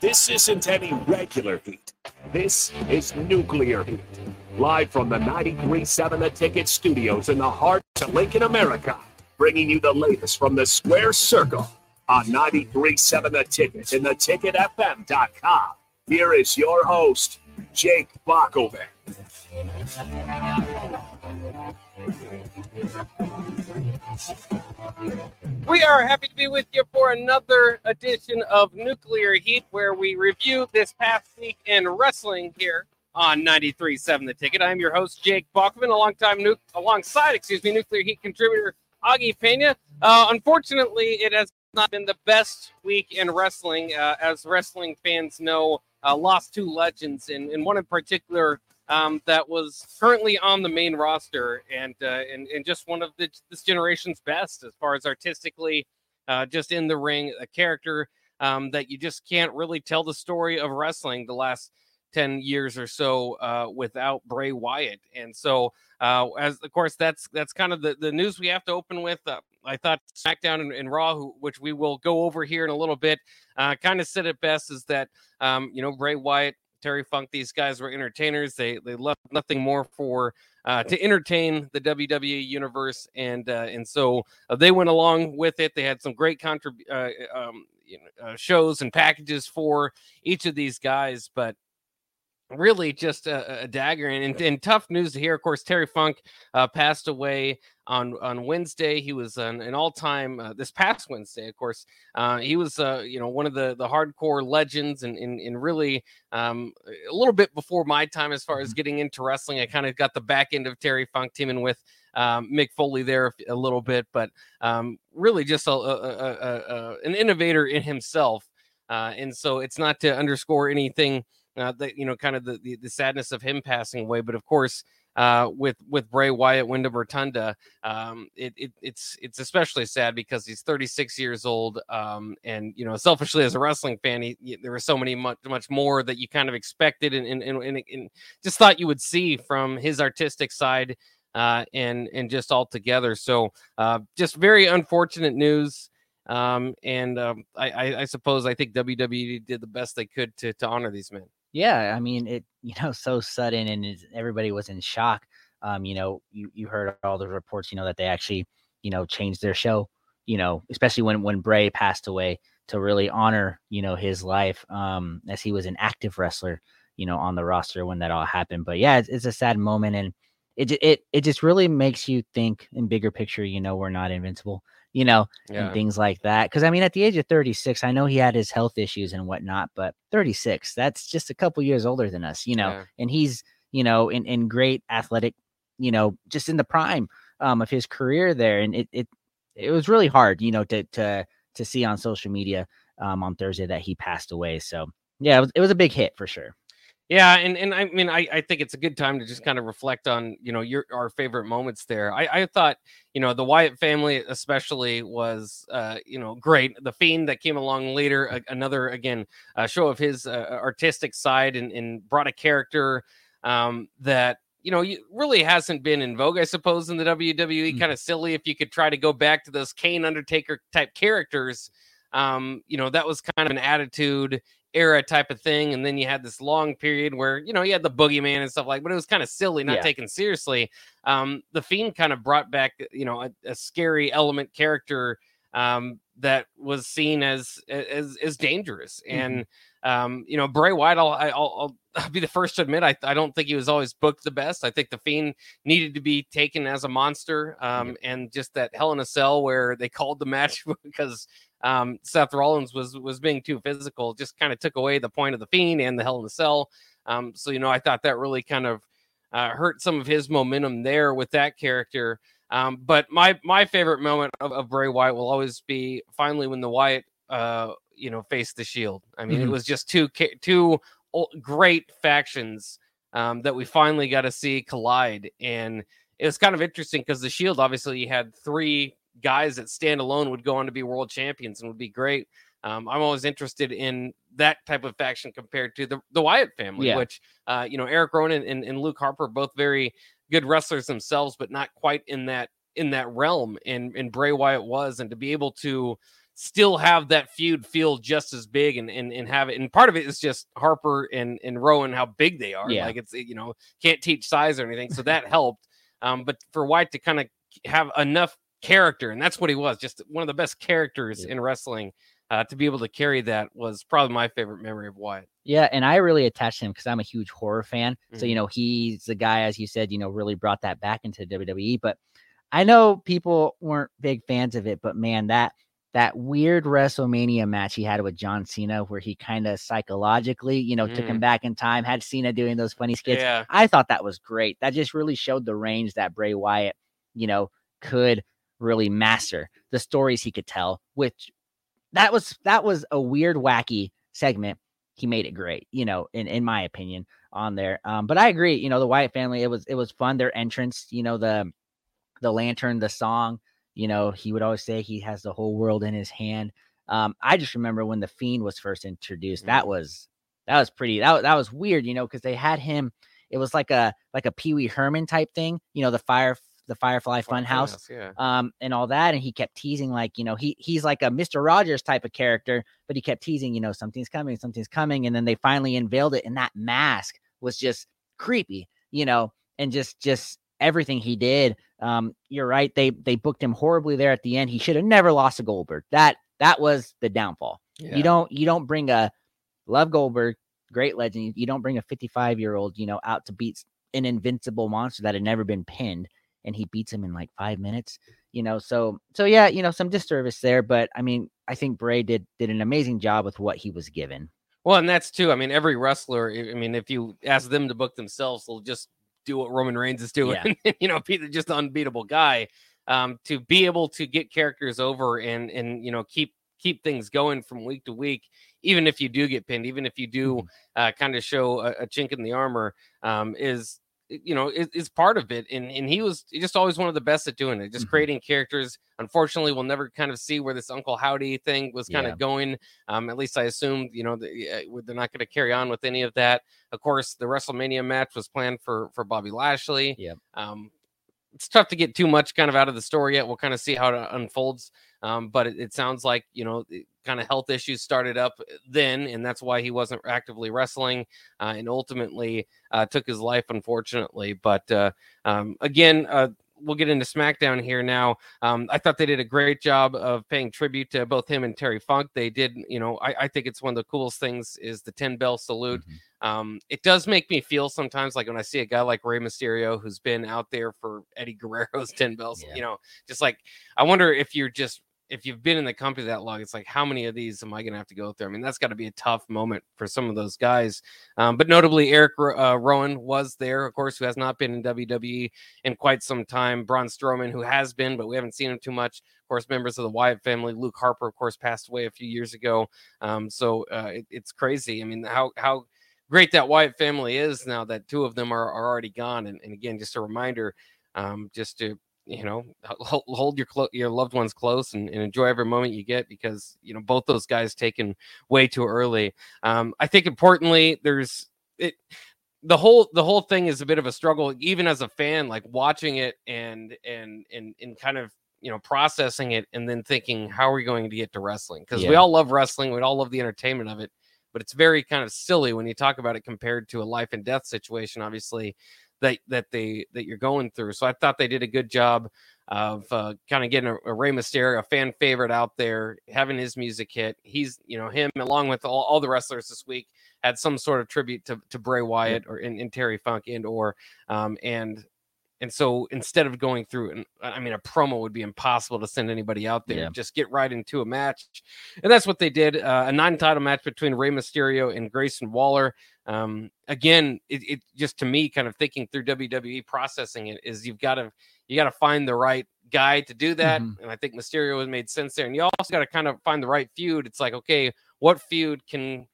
This isn't any regular heat. This is nuclear heat. Live from the 93.7 The Ticket studios in the heart of Lincoln, America. Bringing you the latest from the Square Circle on 93.7 The Ticket and theticketfm.com. Here is your host, Jake Bakovic. We are happy to be with you for another edition of Nuclear Heat, where we review this past week in wrestling here on 93.7 The Ticket. I'm your host, Jake Bachman, alongside, nu- alongside excuse me, Nuclear Heat contributor Augie Pena. Uh, unfortunately, it has not been the best week in wrestling. Uh, as wrestling fans know, uh, lost two legends, and, and one in particular um, that was currently on the main roster and, uh, and, and just one of the, this generation's best as far as artistically, uh, just in the ring, a character um, that you just can't really tell the story of wrestling the last 10 years or so uh, without Bray Wyatt. And so, uh, as of course, that's that's kind of the, the news we have to open with. Uh, I thought SmackDown and, and Raw, who, which we will go over here in a little bit, uh, kind of said it best is that, um, you know, Bray Wyatt Terry Funk. These guys were entertainers. They they left nothing more for uh, to entertain the WWE universe, and uh, and so uh, they went along with it. They had some great contrib- uh, um, you know, uh, shows and packages for each of these guys, but really just a, a dagger and, and, and, tough news to hear. Of course, Terry Funk uh, passed away on on Wednesday. He was an, an all time uh, this past Wednesday. Of course, uh, he was uh, you know one of the the hardcore legends and and, and really um, a little bit before my time as far as mm-hmm. getting into wrestling. I kind of got the back end of Terry Funk teaming with. Um, Mick Foley there a little bit, but um, really just a, a, a, an innovator in himself. Uh, and so it's not to underscore anything uh, that you know, kind of the, the, the sadness of him passing away. But of course, uh, with with Bray Wyatt, Windham Rotunda, um, it, it, it's it's especially sad because he's 36 years old, um, and you know, selfishly as a wrestling fan, he, he, there were so many much much more that you kind of expected and and, and, and, just thought you would see from his artistic side. Uh, and and just all together, so uh, just very unfortunate news. Um, and um, I, I, I suppose I think WWE did the best they could to to honor these men. Yeah, I mean it. You know, so sudden, and everybody was in shock. Um, you know, you you heard all the reports. You know that they actually, you know, changed their show. You know, especially when when Bray passed away to really honor you know his life um as he was an active wrestler you know on the roster when that all happened but yeah it's, it's a sad moment and it it it just really makes you think in bigger picture you know we're not invincible you know, yeah. and things like that. Because I mean, at the age of 36, I know he had his health issues and whatnot, but 36, that's just a couple years older than us, you know, yeah. and he's, you know, in, in great athletic, you know, just in the prime um, of his career there. And it, it, it was really hard, you know, to, to, to see on social media um, on Thursday that he passed away. So yeah, it was, it was a big hit for sure. Yeah, and and I mean, I, I think it's a good time to just kind of reflect on you know your our favorite moments there. I, I thought you know the Wyatt family especially was uh, you know great. The Fiend that came along later, a, another again a show of his uh, artistic side and, and brought a character um, that you know really hasn't been in vogue, I suppose, in the WWE. Mm-hmm. Kind of silly if you could try to go back to those Kane Undertaker type characters. Um, you know that was kind of an attitude era type of thing. And then you had this long period where, you know, you had the boogeyman and stuff like, but it was kind of silly, not yeah. taken seriously. Um, the Fiend kind of brought back, you know, a, a scary element character um, that was seen as as as dangerous. Mm-hmm. And um, you know, Bray Wyatt, I'll, I'll, I'll be the first to admit, I, I don't think he was always booked the best. I think the Fiend needed to be taken as a monster, um, mm-hmm. and just that Hell in a Cell where they called the match because um, Seth Rollins was was being too physical, just kind of took away the point of the Fiend and the Hell in the Cell. Um, so you know, I thought that really kind of uh, hurt some of his momentum there with that character. Um, but my my favorite moment of, of, Bray Wyatt will always be finally when the Wyatt uh, you know faced the Shield. I mean, mm-hmm. it was just two two great factions um, that we finally got to see collide, and it was kind of interesting because the Shield obviously had three guys that stand alone would go on to be world champions and would be great. Um, I'm always interested in that type of faction compared to the, the Wyatt family, yeah. which, uh, you know, Eric Rowan and, and Luke Harper, both very good wrestlers themselves, but not quite in that in that realm. And, and Bray Wyatt was, and to be able to still have that feud feel just as big and, and and have it and part of it is just Harper and and Rowan how big they are Yeah. like it's you know can't teach size or anything so that helped um but for Wyatt to kind of have enough character and that's what he was just one of the best characters Yeah. in wrestling uh, to be able to carry that was probably my favorite memory of Wyatt Yeah, and I really attached him because I'm a huge horror fan. So Mhm. you know, he's the guy, as you said, you know, really brought that back into WWE. But I know people weren't big fans of it, but man, that that weird WrestleMania match he had with John Cena, where he kind of psychologically, you know, took him back in time, had Cena doing those funny skits. yeah I thought that was great. That just really showed the range that Bray Wyatt, you know, could really master the stories he could tell, which that was that was a weird, wacky segment. He made it great, you know, in in my opinion, on there. Um, but I agree, you know, the Wyatt family, it was it was fun. Their entrance, you know, the the lantern, the song, you know, he would always say he has the whole world in his hand. Um, I just remember when the fiend was first introduced, that Mhm. was that was pretty that, that was weird, you know, because they had him, it was like a like a Pee Wee Herman type thing, you know, the fire the Firefly Funhouse yeah um and all that and he kept teasing like you know he he's like a mr rogers type of character but he kept teasing you know something's coming something's coming and then they finally unveiled it and that mask was just creepy you know and just just everything he did um you're right they they booked him horribly there at the end he should have never lost to goldberg that that was the downfall yeah. you don't you don't bring a love goldberg great legend you don't bring a 55 year old you know out to beat an invincible monster that had never been pinned and he beats him in like five minutes you know so so yeah you know some disservice there but i mean i think bray did did an amazing job with what he was given Well, and that's too. I mean, every wrestler. I mean, if you ask them to book themselves, they'll just do what Roman Reigns is doing. you know, be the just unbeatable guy. Um, to be able to get characters over and and you know keep keep things going from week to week, even if you do get pinned, even if you do Mhm. uh, kind of show a, a chink in the armor, um, is you know is, is part of it. And and he was just always one of the best at doing it, just Mhm. creating characters. Unfortunately, we'll never kind of see where this Uncle Howdy thing was kind Yeah. of going. Um, at least I assumed, you know, that, uh, they're not going to carry on with any of that. Of course, the WrestleMania match was planned for for Bobby Lashley. yeah Um, it's tough to get too much kind of out of the story yet. We'll kind of see how it unfolds. Um, but it, it sounds like you know, kind of health issues started up then, and that's why he wasn't actively wrestling, uh, and ultimately uh, took his life, unfortunately. But uh, um, again, uh, we'll get into SmackDown here now. Um, I thought they did a great job of paying tribute to both him and Terry Funk. They did, you know, I, I think it's one of the coolest things is the 10 bell salute. Mhm. Um, it does make me feel sometimes like when I see a guy like Rey Mysterio who's been out there for Eddie Guerrero's 10 bells, Yeah. you know, just like I wonder if you're just if you've been in the company that long, it's like how many of these am I going to have to go through? I mean, that's got to be a tough moment for some of those guys. Um, but notably, Eric uh, Rowan was there, of course, who has not been in WWE in quite some time. Braun Strowman, who has been, but we haven't seen him too much. Of course, members of the Wyatt family. Luke Harper, of course, passed away a few years ago. Um, so uh, it, it's crazy. I mean, how how great that Wyatt family is now that two of them are, are already gone. And, and again, just a reminder, um, just to you know hold, your clo- your loved ones close and, and enjoy every moment you get because you know both those guys taken way too early. Um, I think importantly, there's it the whole the whole thing is a bit of a struggle even as a fan like watching it and and and and kind of you know processing it and then thinking how are we going to get to wrestling because we all love wrestling we all love the entertainment of it but it's very kind of silly when you talk about it compared to a life and death situation obviously that that they that you're going through so i thought they did a good job of uh, kind of getting a, a Rey Mysterio, a fan favorite out there, having his music hit. He's, you know, him along with all, all the wrestlers this week had some sort of tribute to, to Bray Wyatt or in, in Terry Funk and or um and and so instead of going through and I mean a promo would be impossible to send anybody out there. Yeah. Just get right into a match. And that's what they did. Uh, a non-title match between Rey Mysterio and Grayson Waller. Um again, it, it just to me kind of thinking through WWE processing it is you've got to you got to find the right guy to do that. Mhm. And I think Mysterio has made sense there. And you also got to kind of find the right feud. It's like, okay, what feud can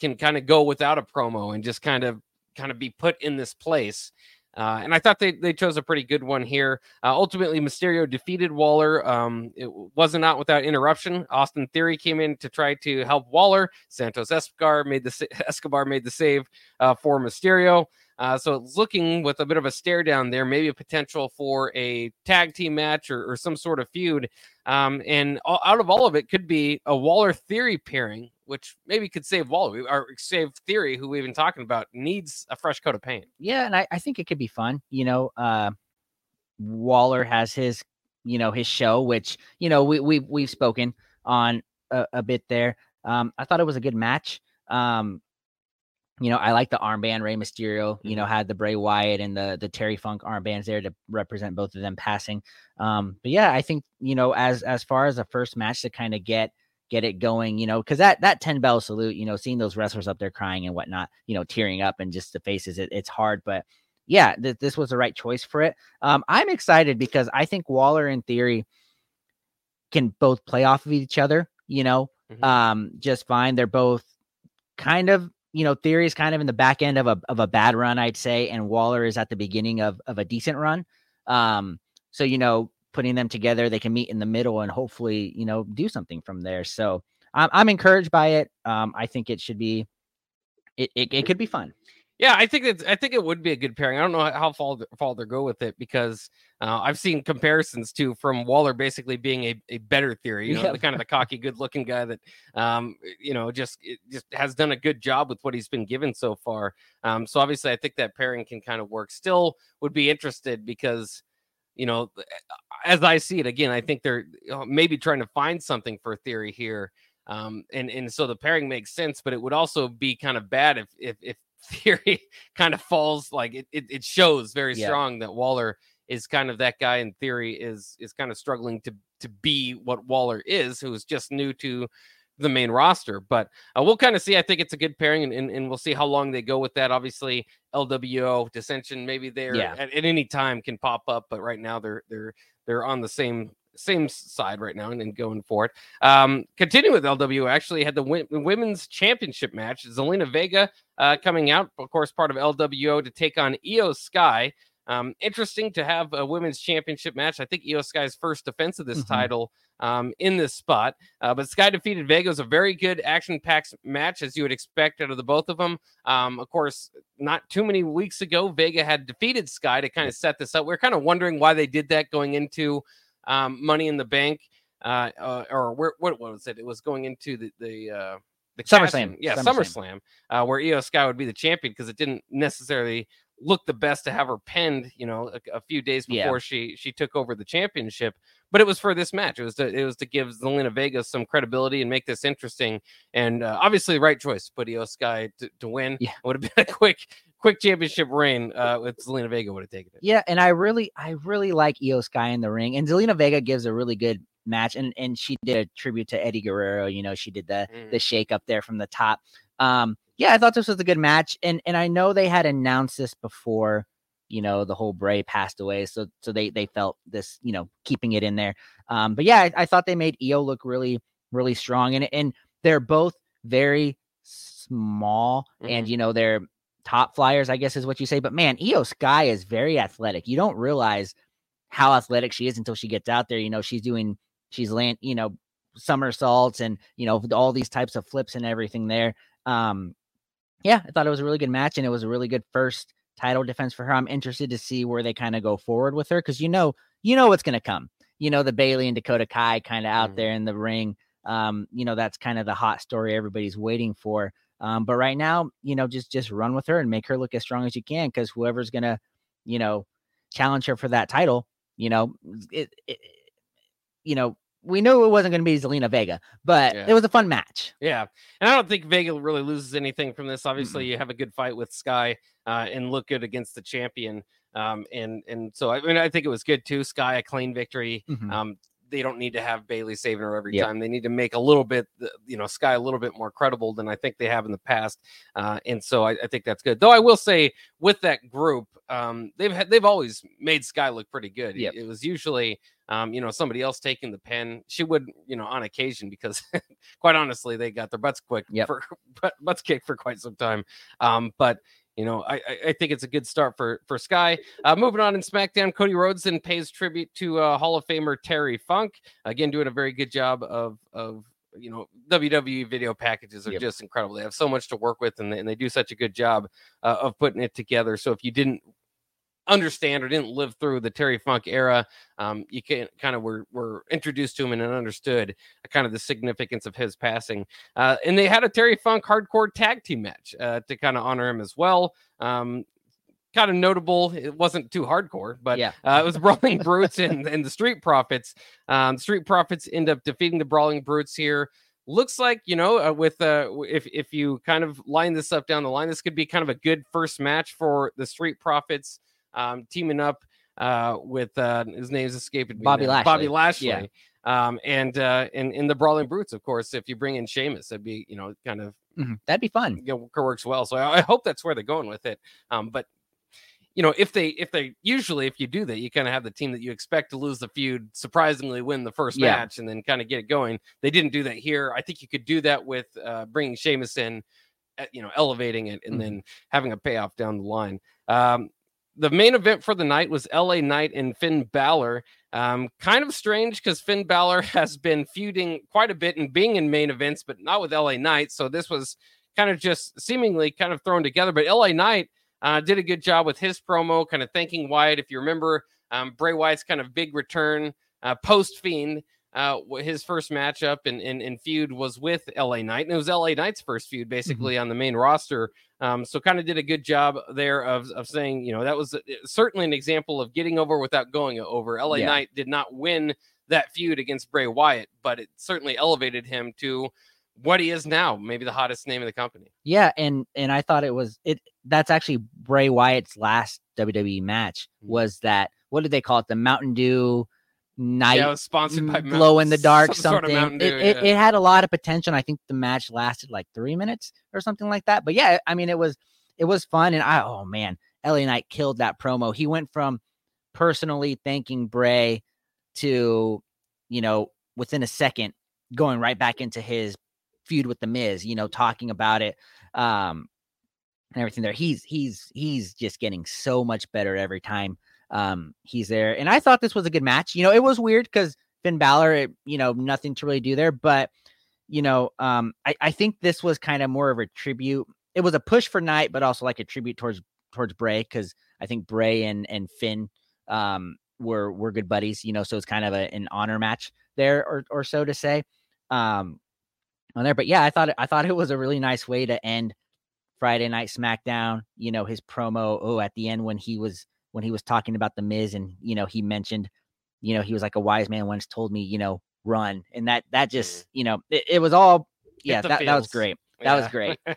can kind of go without a promo and just kind of kind of be put in this place. Uh, and I thought they, they chose a pretty good one here. Uh, ultimately, Mysterio defeated Waller. Um, it wasn't out without interruption. Austin Theory came in to try to help Waller. Santos Escobar made the Escobar made the save uh, for Mysterio. Uh, so it's looking with a bit of a stare down there, maybe a potential for a tag team match or, or some sort of feud. Um, and all, out of all of it could be a Waller Theory pairing, which maybe could save Waller or save Theory, who we've been talking about, needs a fresh coat of paint. Yeah, and I, I think it could be fun. You know, uh, Waller has his, you know, his show, which you know we we we've spoken on a, a bit there. Um, I thought it was a good match. Um, you know, I like the armband. Rey Mysterio, you know, Mm-hmm. had the Bray Wyatt and the the Terry Funk armbands there to represent both of them passing. Um, but yeah, I think you know, as as far as a first match to kind of get get it going, you know, because that that ten bell salute, you know, seeing those wrestlers up there crying and whatnot, you know, tearing up and just the faces, it, it's hard. But yeah, th- this was the right choice for it. Um, I'm excited because I think Waller, in theory, can both play off of each other. You know, Mhm. um, just fine. They're both kind of, you know, Theory is kind of in the back end of a of a bad run, I'd say, and Waller is at the beginning of of a decent run. Um, so you know, putting them together, they can meet in the middle and hopefully, you know, do something from there. So I'm I'm encouraged by it. Um, I think it should be, it it, it could be fun. Yeah, I think it's I think it would be a good pairing. I don't know how far far they go with it because uh, I've seen comparisons too from Waller basically being a, a better theory, you know, Yeah. the kind of the cocky, good looking guy that um you know just it just has done a good job with what he's been given so far. Um, so obviously I think that pairing can kind of work. Still would be interested because you know as I see it again, I think they're uh, maybe trying to find something for theory here. Um, and and so the pairing makes sense, but it would also be kind of bad if if if theory kind of falls like it, it, it shows very Yeah. strong that Waller is kind of that guy in theory is is kind of struggling to to be what Waller is, who is just new to the main roster. But uh, we'll kind of see. I think it's a good pairing, and, and, and we'll see how long they go with that. Obviously, LWO dissension maybe there Yeah. at, at any time can pop up, but right now they're they're they're on the same same side right now and, and going for it. Um, continuing with LWO, actually had the women's championship match. Zelina Vega uh, coming out, of course, part of LWO to take on Iyo Sky. Um, interesting to have a women's championship match. I think Iyo Sky's first defense of this Mhm. title um, in this spot. Uh, but Sky defeated Vega. It was a very good action packed match, as you would expect out of the both of them. Um, of course, not too many weeks ago, Vega had defeated Sky to kind of set this up. We are kind of wondering why they did that going into um, Money in the Bank. Uh, uh, or where, what was it? It was going into the the uh, the SummerSlam. yeah, SummerSlam. SummerSlam, uh, where Iyo Sky would be the champion because it didn't necessarily look the best to have her pinned, you know, a, a few days Yeah. before she she took over the championship. But it was for this match. It was to it was to give Zelina Vega some credibility and make this interesting. And uh, obviously, the right choice put Iyo Sky to, to win. Yeah. It would have been a quick quick championship reign uh, with Zelina Vega would have taken it. Yeah, and I really, I really like Iyo Sky in the ring, and Zelina Vega gives a really good match, and and she did a tribute to Eddie Guerrero. You know, she did the Mm. the shake up there from the top. Um, yeah, I thought this was a good match, and and I know they had announced this before, you know, the whole Bray passed away, so so they they felt this, you know, keeping it in there. Um, but yeah, I, I thought they made Iyo look really really strong, and and they're both very small, and Mhm. you know they're top flyers, I guess is what you say. But man, Iyo Sky is very athletic. You don't realize how athletic she is until she gets out there. You know, she's doing, she's land, you know, somersaults and you know all these types of flips and everything there. Um, yeah, I thought it was a really good match and it was a really good first title defense for her. I'm interested to see where they kind of go forward with her because you know, you know what's gonna come. You know, the Bayley and Dakota Kai kind of out Mhm. there in the ring. Um, you know, that's kind of the hot story everybody's waiting for. Um, but right now, you know, just just run with her and make her look as strong as you can because whoever's gonna, you know, challenge her for that title, you know, it, it you know, we knew it wasn't going to be Zelina Vega, but Yeah. it was a fun match. Yeah, and I don't think Vega really loses anything from this. Obviously, you have a good fight with Sky uh, and look good against the champion. Um, and and so I mean, I think it was good too. Sky a clean victory. Mhm. Um, they don't need to have Bayley saving her every Yep. time. They need to make a little bit, you know, Sky a little bit more credible than I think they have in the past. Uh, and so I, I think that's good. Though I will say, with that group, um, they've had they've always made Sky look pretty good. Yep. It, it was usually, um, you know, somebody else taking the pen. She would, you know, on occasion because, quite honestly, they got their butts quick Yep. for butt- butts kicked for quite some time. Um, but you know, I, I- think it's a good start for for Sky. Uh, moving on in SmackDown, Cody Rhodes then pays tribute to uh, Hall of Famer Terry Funk. Again, doing a very good job of of you know, WWE video packages are Yep. just incredible. They have so much to work with, and they, and they do such a good job uh, of putting it together. So if you didn't understand or didn't live through the Terry Funk era, um, you can kind of were were introduced to him and understood kind of the significance of his passing. Uh, and they had a Terry Funk hardcore tag team match uh, to kind of honor him as well. Um, kind of notable. It wasn't too hardcore, but Yeah. uh, it was Brawling Brutes and, and the Street Profits. Um, Street Profits end up defeating the Brawling Brutes here. Looks like you know, uh, with uh, if if you kind of line this up down the line, this could be kind of a good first match for the Street Profits um, teaming up uh, with uh, his name's escaping me Bobby now. Bobby Lashley. Lashley. Yeah. Um, and uh, in the Brawling Brutes, of course, if you bring in Sheamus, that'd be you know kind of Mhm. That'd be fun. you know, works well. So I, I hope that's where they're going with it. Um, but you know, if they if they usually if you do that, you kind of have the team that you expect to lose the feud surprisingly win the first Yeah. match and then kind of get it going. They didn't do that here. I think you could do that with uh, bringing Sheamus in, you know, elevating it and Mhm. then having a payoff down the line. Um, the main event for the night was LA Knight and Finn Balor. Um, kind of strange because Finn Balor has been feuding quite a bit and being in main events, but not with LA Knight. So this was kind of just seemingly kind of thrown together. But LA Knight uh, did a good job with his promo, kind of thanking Wyatt. If you remember, um, Bray Wyatt's kind of big return uh, post Fiend. Uh, his first matchup and, and, and feud was with LA Knight, and it was LA Knight's first feud basically on the main roster. Um, so kind of did a good job there of, of saying, you know, that was uh, certainly an example of getting over without going over. LA Yeah. Knight did not win that feud against Bray Wyatt, but it certainly elevated him to what he is now, maybe the hottest name in the company. Yeah, and and I thought it was it. That's actually Bray Wyatt's last WWE match. Mhm. Was that what did they call it? The Mountain Dew night yeah, it was sponsored by glow in the dark some sort of something. Mountain it, Dew, it, yeah. it had a lot of potential. I think the match lasted like three minutes or something like that. But yeah, I mean it was it was fun, and I oh man, LA Knight killed that promo. He went from personally thanking Bray to you know within a second going right back into his feud with the Miz. You know, talking about it. Um, and everything there. He's he's he's just getting so much better every time um he's there. And I thought this was a good match. You know, it was weird because Finn Balor, it, you know, nothing to really do there, but you know, um, I, I think this was kind of more of a tribute. It was a push for Knight, but also like a tribute towards towards Bray because I think Bray and and Finn um were were good buddies. You know, so it's kind of a, an honor match there, or or so to say. Um, on there, but yeah, I thought I thought it was a really nice way to end Friday Night SmackDown. You know, his promo. Oh, at the end when he was when he was talking about the Miz, and you know, he mentioned, you know, he was like a wise man once told me, you know, run, and that that mm. just, you know, it, it was all, yeah, that, that was great. That was great. and,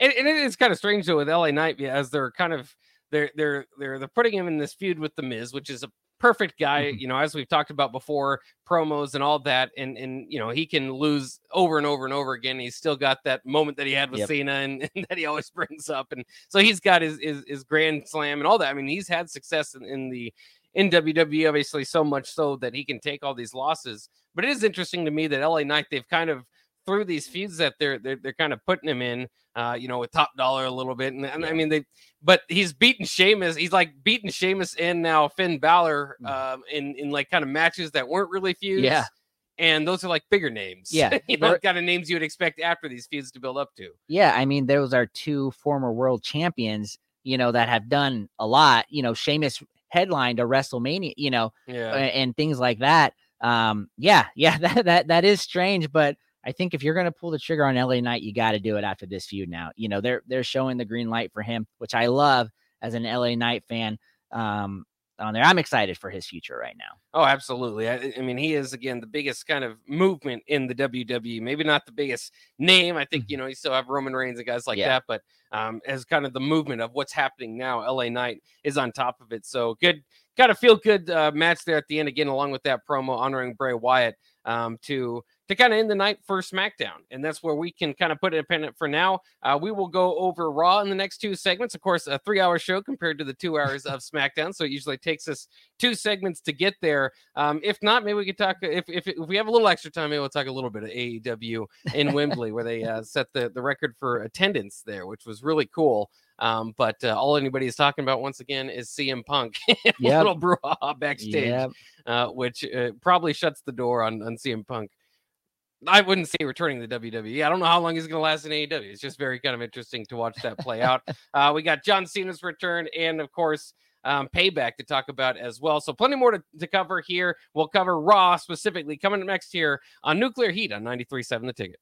and it is kind of strange though with LA Knight as they're kind of they're they're they're they're putting him in this feud with the Miz, which is a perfect guy. Mhm. You know, as we've talked about before, promos and all that, and and you know he can lose over and over and over again. He's still got that moment that he had with Yep. Cena, and, and that he always brings up, and so he's got his his, his grand slam and all that. I mean, he's had success in, in the in WWE, obviously, so much so that he can take all these losses. But it is interesting to me that LA Knight they've kind of through these feuds that they're they're, they're kind of putting him in, uh, you know, with top dollar a little bit, and, and I mean they, but he's beaten Sheamus. He's like beating Sheamus and now Finn Balor Mm. um, in in like kind of matches that weren't really feuds. Yeah. and those are like bigger names. Yeah, you know, kind of names you would expect after these feuds to build up to. Yeah, I mean, those are two former world champions, you know, that have done a lot. You know, Sheamus headlined a WrestleMania, you know, Yeah, a- and things like that. Um, yeah, yeah, that that that is strange, but I think if you're gonna pull the trigger on LA Knight, you got to do it after this feud. Now, you know, they're they're showing the green light for him, which I love as an LA Knight fan. Um, on there, I'm excited for his future right now. Oh, absolutely. I, I mean, he is again the biggest kind of movement in the WWE. Maybe not the biggest name. I think you know you still have Roman Reigns and guys like Yeah. that, but um, as kind of the movement of what's happening now, LA Knight is on top of it. So good, got a feel good uh, match there at the end again, along with that promo honoring Bray Wyatt um, to to kind of end the night for SmackDown, and that's where we can kind of put it in for now. Uh, we will go over Raw in the next two segments. Of course, a three-hour show compared to the two hours of SmackDown, so it usually takes us two segments to get there. Um, if not, maybe we could talk. If, if if we have a little extra time, maybe we'll talk a little bit of AEW in Wembley, where they uh, set the the record for attendance there, which was really cool. Um, but uh, all anybody is talking about once again is CM Punk, Yep. little brouhaha backstage, Yep. uh, which uh, probably shuts the door on on CM Punk I wouldn't say returning the WWE. I don't know how long he's going to last in AEW. It's just very kind of interesting to watch that play out. Uh, we got John Cena's return, and of course, um, payback to talk about as well. So, plenty more to, to cover here. We'll cover Raw specifically coming up next here on Nuclear Heat on 93.7 The Ticket.